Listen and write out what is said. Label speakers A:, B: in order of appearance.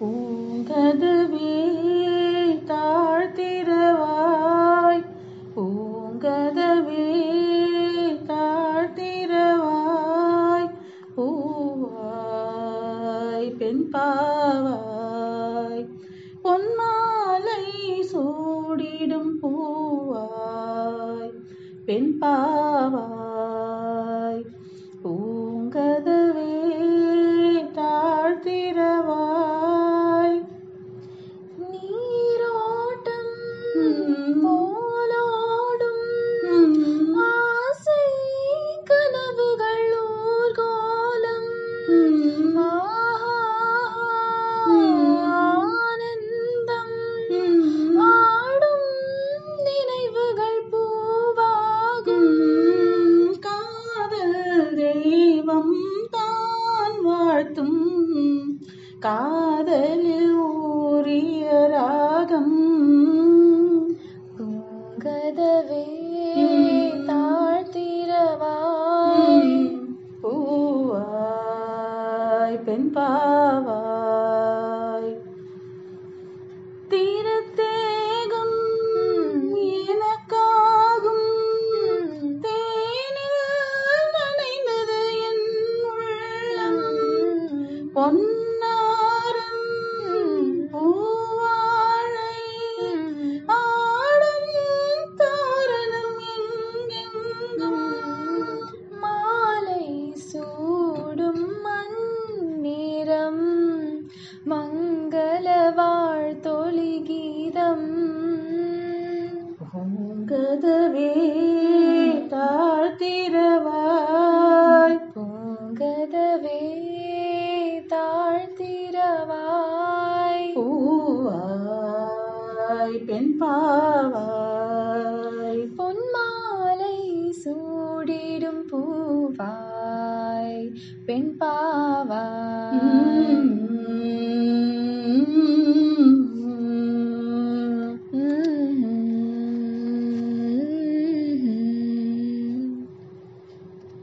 A: பூங்கதவே தாழ்த்திரவாய் பூங்கதவே தாழ்த்திரவாய் பூவாய் பெண் பாவாய். பொன்மாலை சூடிடும் பூவாய். பெண் பாவாய். தான் வாழ்த்தும். காதலில் ஊறிய ராகம்.
B: பூங்கதவே தாழ்த்திரவாய்
A: பூவாய் பெண் பாவாய் தீரத்தே பொன்னாரம் பூவாழை ஆடும் தோரணம் எங்கெங்கும்
B: மாலை சூடும் மண்ணிறம் மங்கள வாழ்த்தொழி கீதம் கதவே
A: பூவாய் பெண் பாவாய்.
B: பொன்மாலை சூடிடும் பூவாய். பெண் பாவாய்.